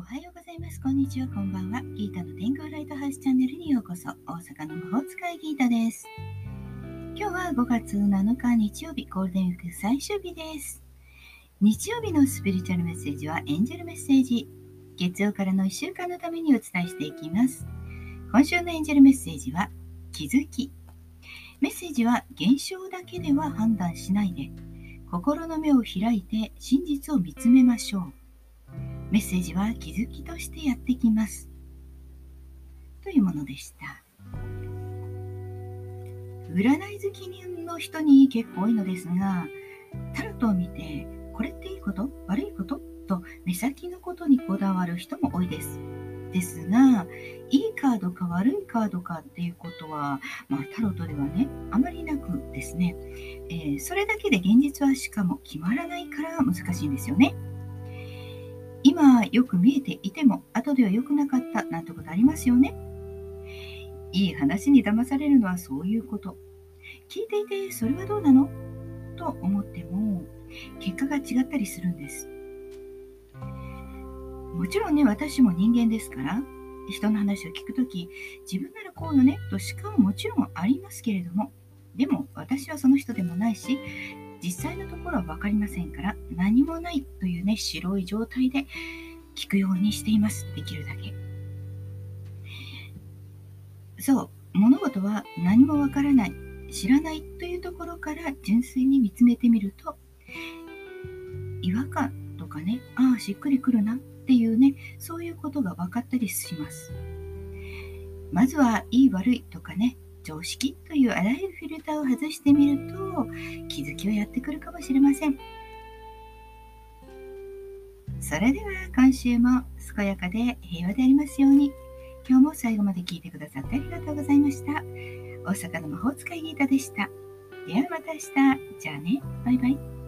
おはようございますこんにちは、こんばんは。ギータの天空ライトハウスチャンネルにようこそ。大阪の魔法使いギータです。今日は5月7日日曜日、ゴールデンウィーク最終日です。日曜日のスピリチュアルメッセージはエンジェルメッセージ。月曜からの1週間のためにお伝えしていきます。今週のエンジェルメッセージは気づき。メッセージは現象だけでは判断しないで、心の目を開いて真実を見つめましょう。メッセージは気づきとしてやってきます。というものでした。占い好きの人に結構多いのですが、タロットを見て、これっていいこと？悪いこと？と目先のことにこだわる人も多いです。ですが、いいカードか悪いカードかっていうことは、まあ、タロットではね、あまりなくですね、えー、それだけで現実はしかも決まらないから難しいんですよね。今よく見えていても後では良くなかったなんてことありますよね。いい話に騙されるのはそういうこと。聞いていてそれはどうなの？と思っても結果が違ったりするんです。もちろんね、私も人間ですから、人の話を聞くとき、自分ならこうよねとしかももちろんありますけれども、でも私はその人でもないし、実際のところは分かりませんから何もないというね白い状態で聞くようにしています。できるだけ。そう。物事は何も分からない。知らないというところから純粋に見つめてみると違和感とかねああしっくりくるなっていうねそういうことが分かったりします。まずはいい悪いとかね常識というあらゆるフィルターを外してみると気づきはやってくるかもしれません。それでは今週も健やかで平和でありますように今日も最後まで聞いてくださってありがとうございました。大阪の魔法使いギータでした。ではまた明日。じゃあね。バイバイ。